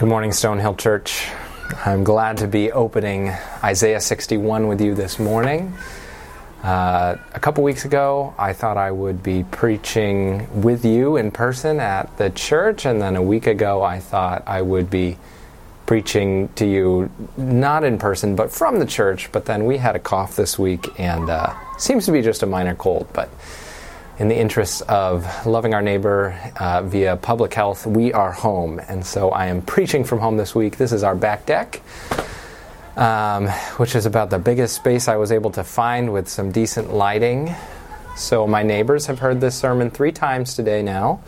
Good morning, Stonehill Church. I'm glad to be opening Isaiah 61 with you this morning. Uh, a couple weeks ago, I thought I would be preaching with you in person at the church, and then a week ago, I thought I would be preaching to you not in person but from the church. But then we had a cough this week, and uh, seems to be just a minor cold, but in the interests of loving our neighbor uh, via public health, we are home. And so I am preaching from home this week. This is our back deck, um, which is about the biggest space I was able to find with some decent lighting. So my neighbors have heard this sermon three times today now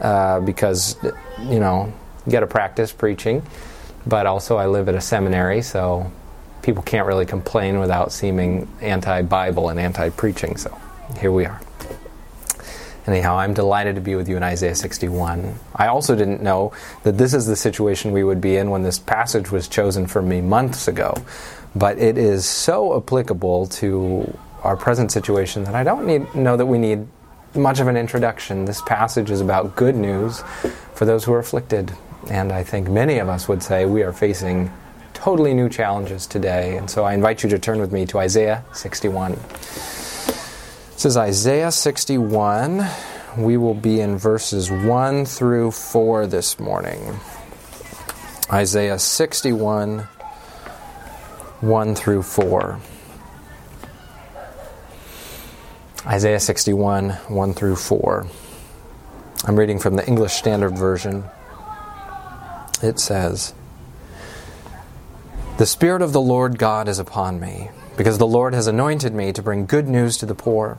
uh, because, you know, you got to practice preaching. But also, I live at a seminary, so people can't really complain without seeming anti Bible and anti preaching. So here we are. Anyhow, I'm delighted to be with you in Isaiah 61. I also didn't know that this is the situation we would be in when this passage was chosen for me months ago. But it is so applicable to our present situation that I don't need, know that we need much of an introduction. This passage is about good news for those who are afflicted. And I think many of us would say we are facing totally new challenges today. And so I invite you to turn with me to Isaiah 61. This is Isaiah 61. We will be in verses 1 through 4 this morning. Isaiah 61, 1 through 4. Isaiah 61, 1 through 4. I'm reading from the English Standard Version. It says, The Spirit of the Lord God is upon me, because the Lord has anointed me to bring good news to the poor.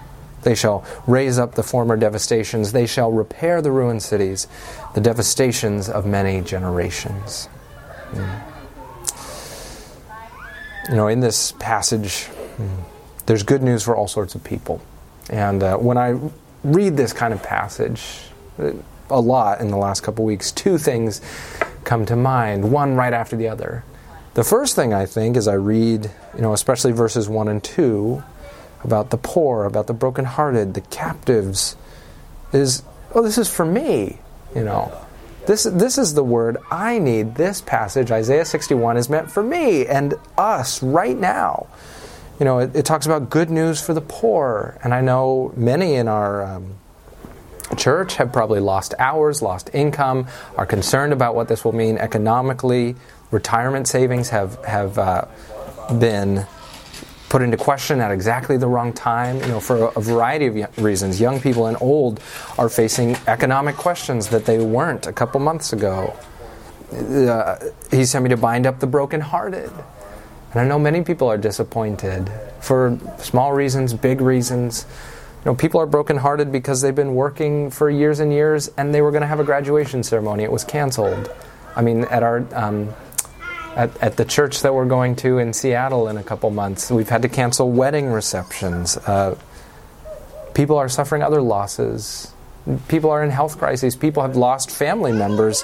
They shall raise up the former devastations. They shall repair the ruined cities, the devastations of many generations. Mm. You know, in this passage, mm, there's good news for all sorts of people. And uh, when I read this kind of passage, uh, a lot in the last couple weeks, two things come to mind, one right after the other. The first thing I think as I read, you know, especially verses 1 and 2, about the poor, about the brokenhearted, the captives, is oh, this is for me, you know. This, this is the word I need. This passage, Isaiah 61, is meant for me and us right now. You know, it, it talks about good news for the poor. And I know many in our um, church have probably lost hours, lost income, are concerned about what this will mean economically. Retirement savings have, have uh, been put into question at exactly the wrong time. You know, for a variety of reasons, young people and old are facing economic questions that they weren't a couple months ago. Uh, he sent me to bind up the brokenhearted. And I know many people are disappointed for small reasons, big reasons. You know, people are brokenhearted because they've been working for years and years and they were going to have a graduation ceremony. It was canceled. I mean, at our um, at, at the church that we're going to in Seattle in a couple months. We've had to cancel wedding receptions. Uh, people are suffering other losses. People are in health crises. People have lost family members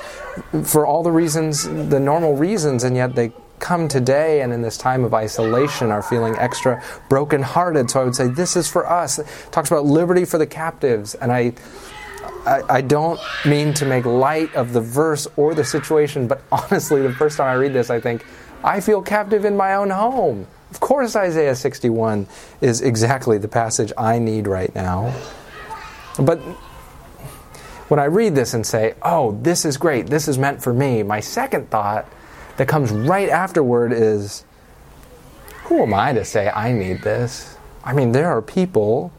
for all the reasons, the normal reasons, and yet they come today and in this time of isolation are feeling extra brokenhearted. So I would say this is for us. It talks about liberty for the captives, and I I, I, don't mean to make light of the verse or the situation, but honestly, the first time I read this, I think, I feel captive in my own home. Of course, Isaiah 61 is exactly the passage I need right now. But when I read this and say, oh, this is great, this is meant for me, my second thought that comes right afterward is, who am I to say I need this? I mean, there are people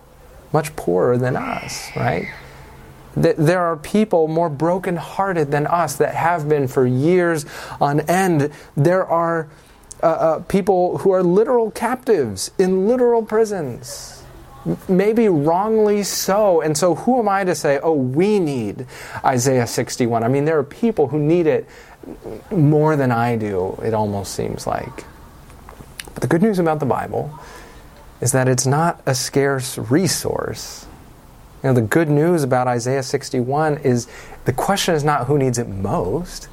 much poorer than us, right? There are people more brokenhearted than us that have been for years on end. There are uh, uh, people who are literal captives in literal prisons. maybe wrongly so. And so, who am I to say, oh, we need Isaiah 61? I mean, there are people who need it more than I do, it almost seems like. But the good news about the Bible is that it's not a scarce resource. You know, the good news about Isaiah 61 is the question is not who needs it most.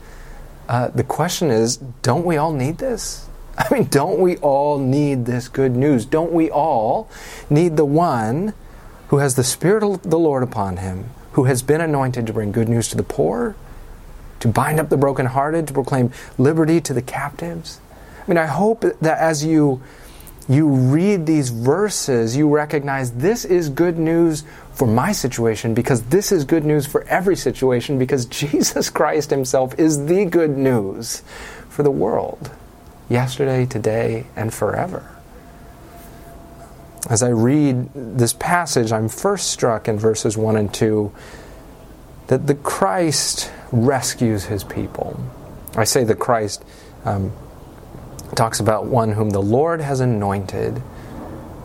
Uh, the question is, don't we all need this? I mean, don't we all need this good news? Don't we all need the one who has the Spirit of the Lord upon him, who has been anointed to bring good news to the poor, to bind up the brokenhearted, to proclaim liberty to the captives? I mean, I hope that as you you read these verses, you recognize this is good news for my situation because this is good news for every situation because Jesus Christ Himself is the good news for the world, yesterday, today, and forever. As I read this passage, I'm first struck in verses 1 and 2 that the Christ rescues His people. I say the Christ. Um, talks about one whom the Lord has anointed.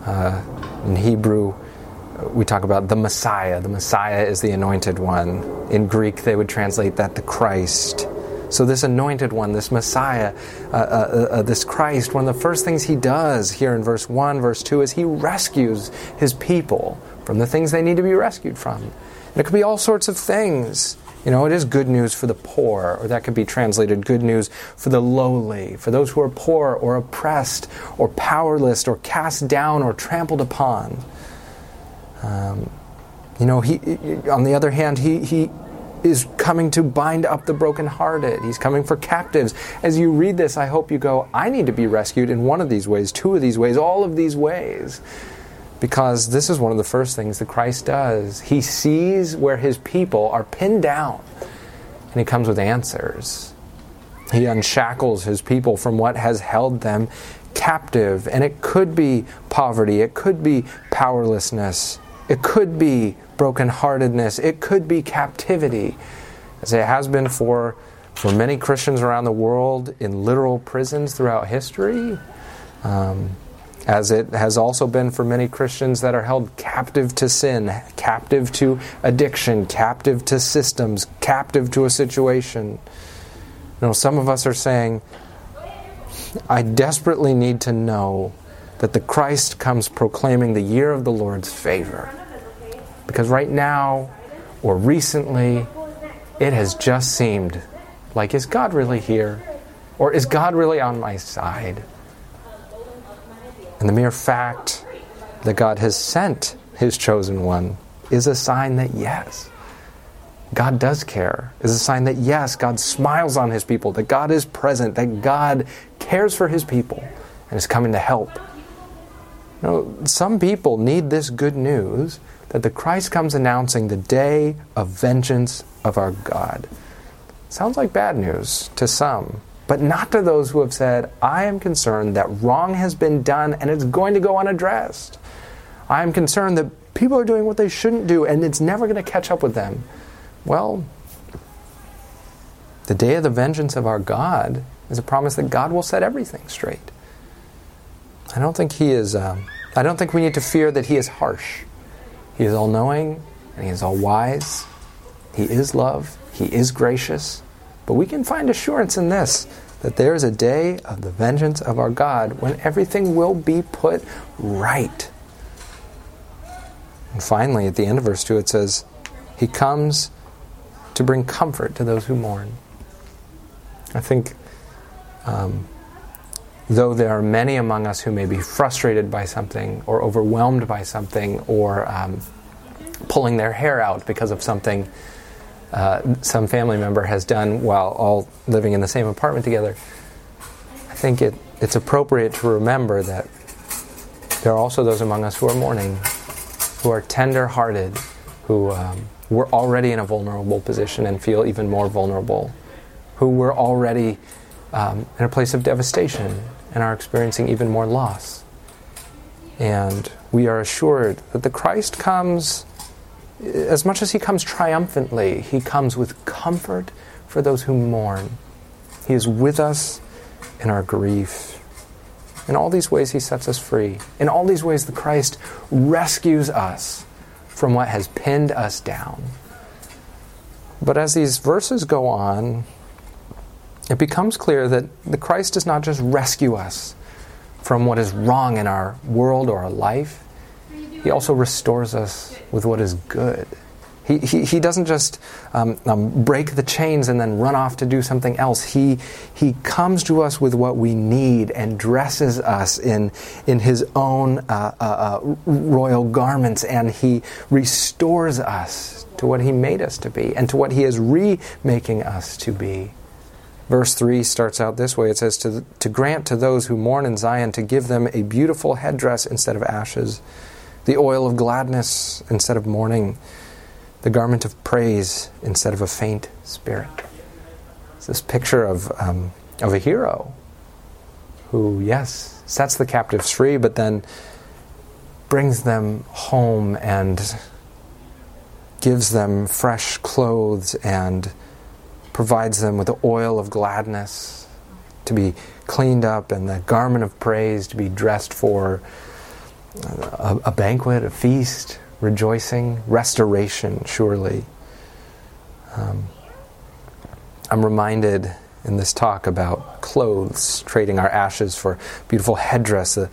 Uh, in Hebrew, we talk about the Messiah. The Messiah is the anointed one. In Greek, they would translate that the Christ. So, this anointed one, this Messiah, uh, uh, uh, uh this Christ, one of the first things he does here in verse 1, verse 2 is he rescues his people from the things they need to be rescued from. And it could be all sorts of things. You know, it is good news for the poor, or that could be translated good news for the lowly, for those who are poor or oppressed or powerless or cast down or trampled upon. Um, you know, he, on the other hand, he, he is coming to bind up the brokenhearted. He's coming for captives. As you read this, I hope you go, I need to be rescued in one of these ways, two of these ways, all of these ways because this is one of the first things that Christ does. He sees where his people are pinned down and he comes with answers. He unshackles his people from what has held them captive. And it could be poverty, it could be powerlessness, it could be brokenheartedness, it could be captivity, as it has been for, for many Christians around the world in literal prisons throughout history. Um, as it has also been for many Christians that are held captive to sin, captive to addiction, captive to systems, captive to a situation. You know, some of us are saying, I desperately need to know that the Christ comes proclaiming the year of the Lord's favor. Because right now, or recently, it has just seemed like, is God really here? Or is God really on my side? And the mere fact that God has sent his chosen one is a sign that yes, God does care, is a sign that yes, God smiles on his people, that God is present, that God cares for his people and is coming to help. You know, some people need this good news that the Christ comes announcing the day of vengeance of our God. Sounds like bad news to some but not to those who have said, I am concerned that wrong has been done and it's going to go unaddressed. I am concerned that people are doing what they shouldn't do and it's never going to catch up with them. Well, the day of the vengeance of our God is a promise that God will set everything straight. I don't think He is, um, I don't think we need to fear that He is harsh. He is all knowing and He is all wise. He is love. He is gracious. But we can find assurance in this that there is a day of the vengeance of our God when everything will be put right. And finally, at the end of verse 2, it says, He comes to bring comfort to those who mourn. I think, um, though there are many among us who may be frustrated by something, or overwhelmed by something, or um, pulling their hair out because of something, uh, some family member has done while all living in the same apartment together, I think it, it's appropriate to remember that there are also those among us who are mourning, who are tender hearted, who um, were already in a vulnerable position and feel even more vulnerable, who were already um, in a place of devastation and are experiencing even more loss. And we are assured that the Christ comes eh, as much as he comes triumphantly, he comes with comfort for those who mourn. He is with us in our grief. In all these ways, he sets us free. In all these ways, the Christ rescues us from what has pinned us down. But as these verses go on, it becomes clear that the Christ does not just rescue us from what is wrong in our world or our life, he also restores us with what is good. He, he, he doesn't just um, um, break the chains and then run off to do something else. He, he comes to us with what we need and dresses us in, in his own uh, uh, uh, royal garments, and he restores us to what he made us to be and to what he is remaking us to be. Verse 3 starts out this way it says, to, to grant to those who mourn in Zion to give them a beautiful headdress instead of ashes, the oil of gladness instead of mourning the garment of praise instead of a faint spirit. It's this picture of, um, of a hero who, yes, sets the captives free, but then brings them home and gives them fresh clothes and provides them with the oil of gladness to be cleaned up and the garment of praise to be dressed for a, a banquet, a feast, rejoicing, restoration, surely. Um, I'm reminded in this talk about clothes, trading our ashes for beautiful headdress, uh,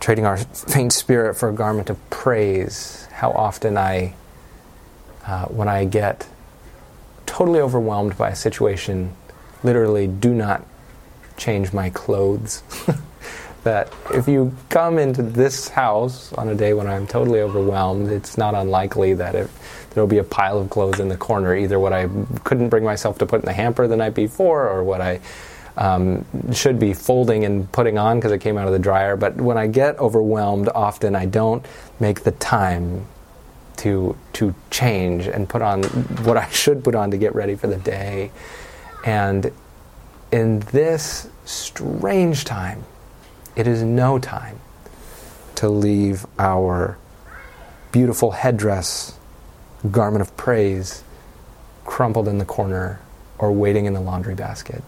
trading our faint spirit for a garment of praise. How often I, uh, when I get totally overwhelmed by a situation, literally do not change my clothes. that if you come into this house on a day when I'm totally overwhelmed, it's not unlikely that there will be a pile of clothes in the corner, either what I couldn't bring myself to put in the hamper the night before or what I um, should be folding and putting on because it came out of the dryer. But when I get overwhelmed, often I don't make the time to to change and put on what I should put on to get ready for the day. And in this strange time, it is no time to leave our beautiful headdress, garment of praise, crumpled in the corner or waiting in the laundry basket.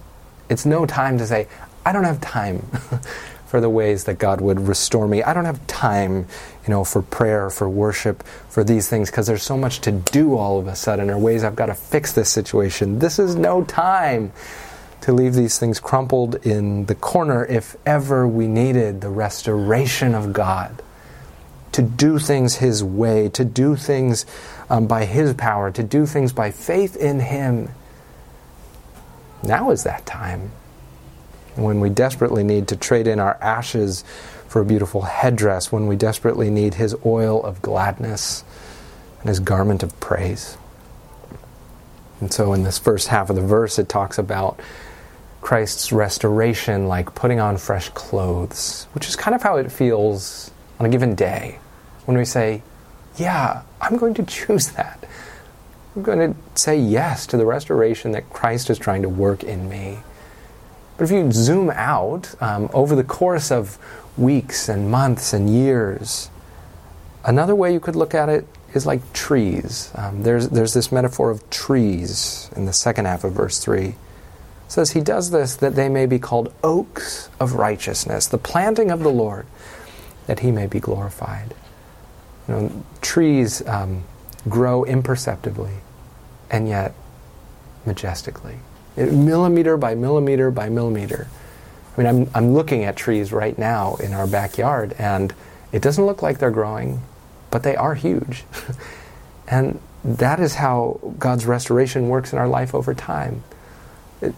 It's no time to say, I don't have time for the ways that God would restore me. I don't have time, you know, for prayer, for worship, for these things because there's so much to do all of a sudden or ways I've got to fix this situation. This is no time to leave these things crumpled in the corner if ever we needed the restoration of God. To do things His way, to do things um, by His power, to do things by faith in Him. Now is that time when we desperately need to trade in our ashes for a beautiful headdress, when we desperately need His oil of gladness and His garment of praise. And so, in this first half of the verse, it talks about Christ's restoration like putting on fresh clothes, which is kind of how it feels on a given day when we say, Yeah, I'm going to choose that. I'm going to say yes to the restoration that Christ is trying to work in me. But if you zoom out um, over the course of weeks and months and years, another way you could look at it is like trees. Um, there's, there's this metaphor of trees in the second half of verse 3 says he does this that they may be called oaks of righteousness, the planting of the Lord, that he may be glorified. You know, trees um, grow imperceptibly and yet majestically, millimeter by millimeter by millimeter. I mean, I'm, I'm looking at trees right now in our backyard, and it doesn't look like they're growing, but they are huge. and that is how God's restoration works in our life over time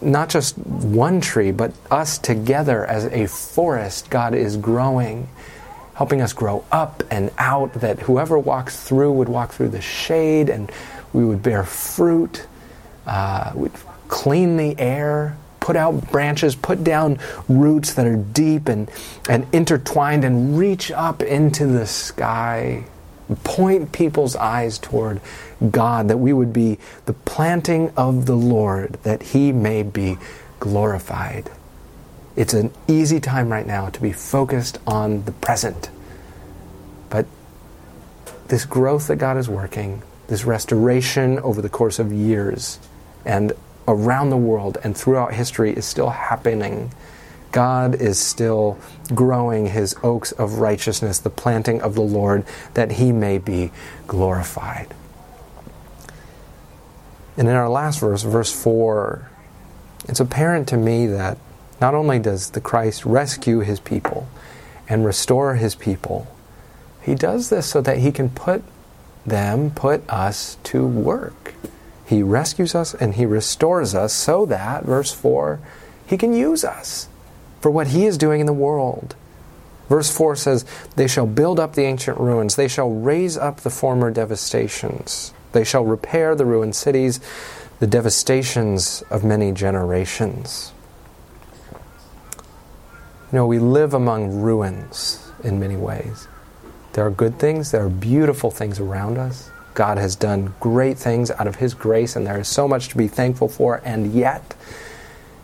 not just one tree, but us together as a forest, God is growing, helping us grow up and out, that whoever walks through would walk through the shade and we would bear fruit, uh, clean the air, put out branches, put down roots that are deep and, and intertwined and reach up into the sky point people's eyes toward God, that we would be the planting of the Lord, that He may be glorified. It's an easy time right now to be focused on the present. But this growth that God is working, this restoration over the course of years and around the world and throughout history is still happening. God is still growing his oaks of righteousness, the planting of the Lord, that he may be glorified. And in our last verse, verse 4, it's apparent to me that not only does the Christ rescue his people and restore his people, he does this so that he can put them, put us to work. He rescues us and he restores us so that, verse 4, he can use us for what he is doing in the world. Verse 4 says, They shall build up the ancient ruins, they shall raise up the former devastations, they shall repair the ruined cities, the devastations of many generations. You know, we live among ruins in many ways. There are good things, there are beautiful things around us. God has done great things out of His grace, and there is so much to be thankful for. And yet,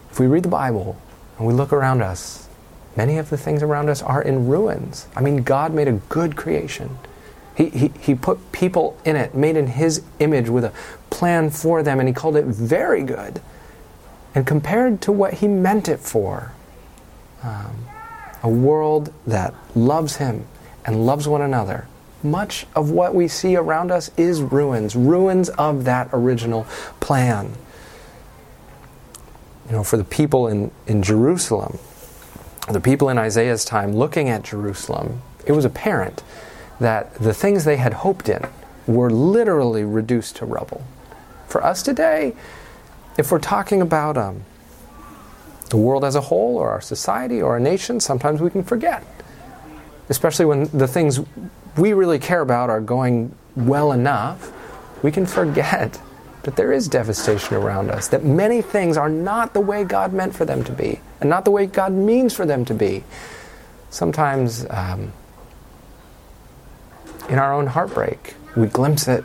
if we read the Bible and we look around us, many of the things around us are in ruins. I mean, God made a good creation. He, he, he put people in it, made in His image with a plan for them, and He called it very good. And compared to what He meant it for, um, a world that loves Him and loves one another, much of what we see around us is ruins, ruins of that original plan. You know, for the people in, in Jerusalem, the people in Isaiah's time looking at Jerusalem, it was apparent that the things they had hoped in were literally reduced to rubble. For us today, if we're talking about um, the world as a whole, or our society, or our nation, sometimes we can forget. Especially when the things we really care about are going well enough, we can forget that there is devastation around us, that many things are not the way God meant for them to be, and not the way God means for them to be. Sometimes, um, in our own heartbreak, we glimpse it,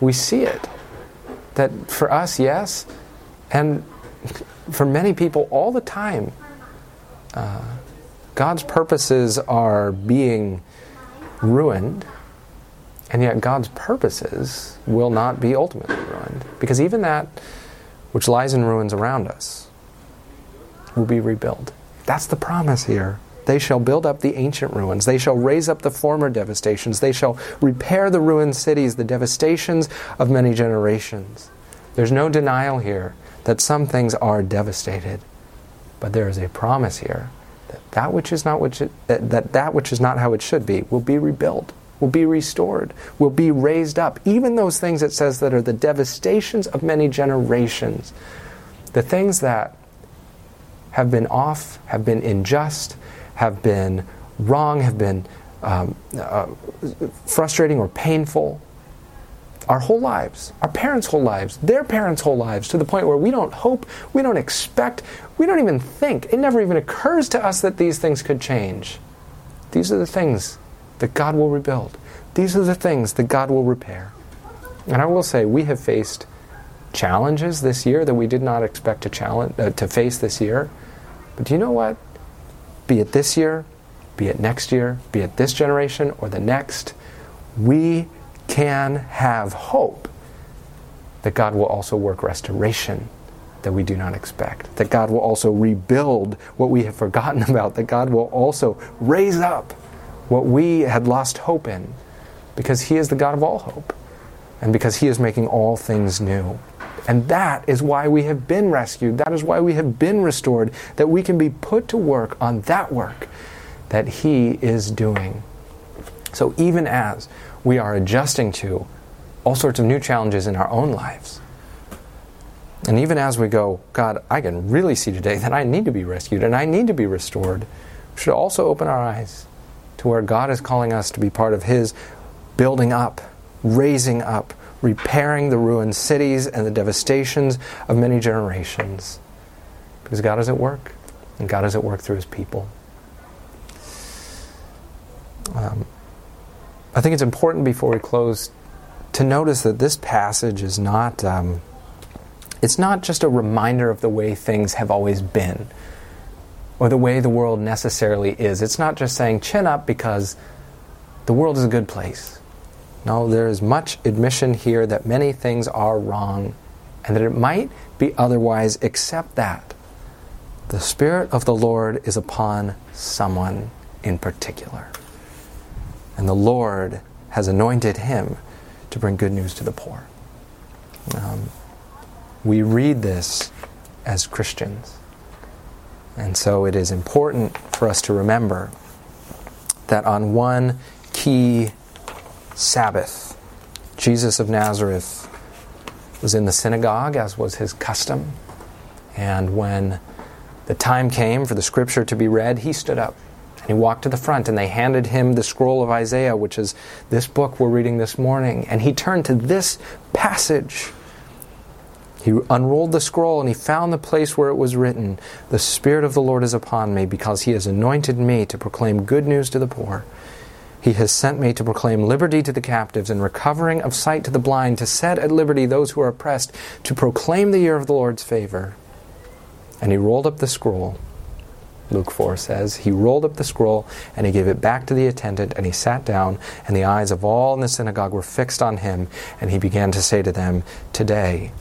we see it. That for us, yes, and for many people all the time, uh, God's purposes are being ruined, and yet God's purposes will not be ultimately ruined. Because even that which lies in ruins around us will be rebuilt. That's the promise here. They shall build up the ancient ruins. They shall raise up the former devastations. They shall repair the ruined cities, the devastations of many generations. There's no denial here that some things are devastated, but there is a promise here that which is not which it, that that which is not how it should be will be rebuilt will be restored will be raised up. Even those things it says that are the devastations of many generations. The things that have been off have been unjust have been wrong have been um, uh, frustrating or painful our whole lives, our parents' whole lives, their parents' whole lives, to the point where we don't hope, we don't expect, we don't even think. It never even occurs to us that these things could change. These are the things that God will rebuild. These are the things that God will repair. And I will say, we have faced challenges this year that we did not expect to challenge uh, to face this year. But do you know what? Be it this year, be it next year, be it this generation or the next, we can have hope that God will also work restoration that we do not expect, that God will also rebuild what we have forgotten about, that God will also raise up what we had lost hope in, because He is the God of all hope, and because He is making all things new. And that is why we have been rescued. That is why we have been restored, that we can be put to work on that work that He is doing. So even as we are adjusting to all sorts of new challenges in our own lives. And even as we go, God, I can really see today that I need to be rescued and I need to be restored, we should also open our eyes to where God is calling us to be part of His building up, raising up, repairing the ruined cities and the devastations of many generations. Because God is at work, and God is at work through His people. I think it's important before we close to notice that this passage is not um, it's not just a reminder of the way things have always been or the way the world necessarily is. It's not just saying chin up because the world is a good place. No, there is much admission here that many things are wrong and that it might be otherwise, except that The Spirit of the Lord is upon someone in particular. And the Lord has anointed him to bring good news to the poor. Um, we read this as Christians. And so it is important for us to remember that on one key Sabbath, Jesus of Nazareth was in the synagogue, as was his custom. And when the time came for the scripture to be read, he stood up and he walked to the front, and they handed him the scroll of Isaiah, which is this book we're reading this morning. And he turned to this passage. He unrolled the scroll and he found the place where it was written The Spirit of the Lord is upon me, because he has anointed me to proclaim good news to the poor. He has sent me to proclaim liberty to the captives and recovering of sight to the blind, to set at liberty those who are oppressed, to proclaim the year of the Lord's favor. And he rolled up the scroll Luke 4 says. He rolled up the scroll and he gave it back to the attendant and he sat down, and the eyes of all in the synagogue were fixed on him, and he began to say to them, Today,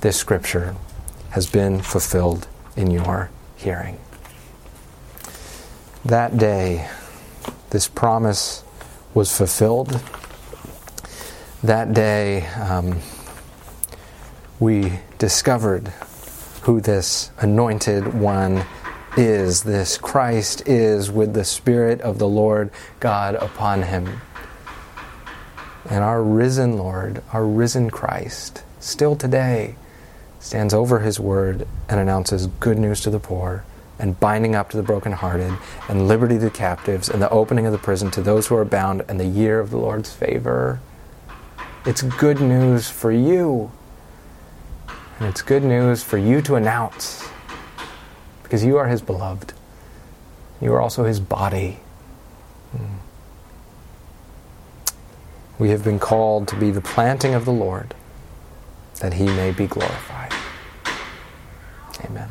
this scripture has been fulfilled in your hearing. That day, this promise was fulfilled. That day, um, we discovered who this anointed one is this Christ is with the Spirit of the Lord God upon him. And our risen Lord, our risen Christ, still today stands over his word and announces good news to the poor and binding up to the brokenhearted and liberty to the captives and the opening of the prison to those who are bound and the year of the Lord's favor. It's good news for you. And it's good news for you to announce because you are his beloved. You are also his body. Hmm. We have been called to be the planting of the Lord that he may be glorified. Amen.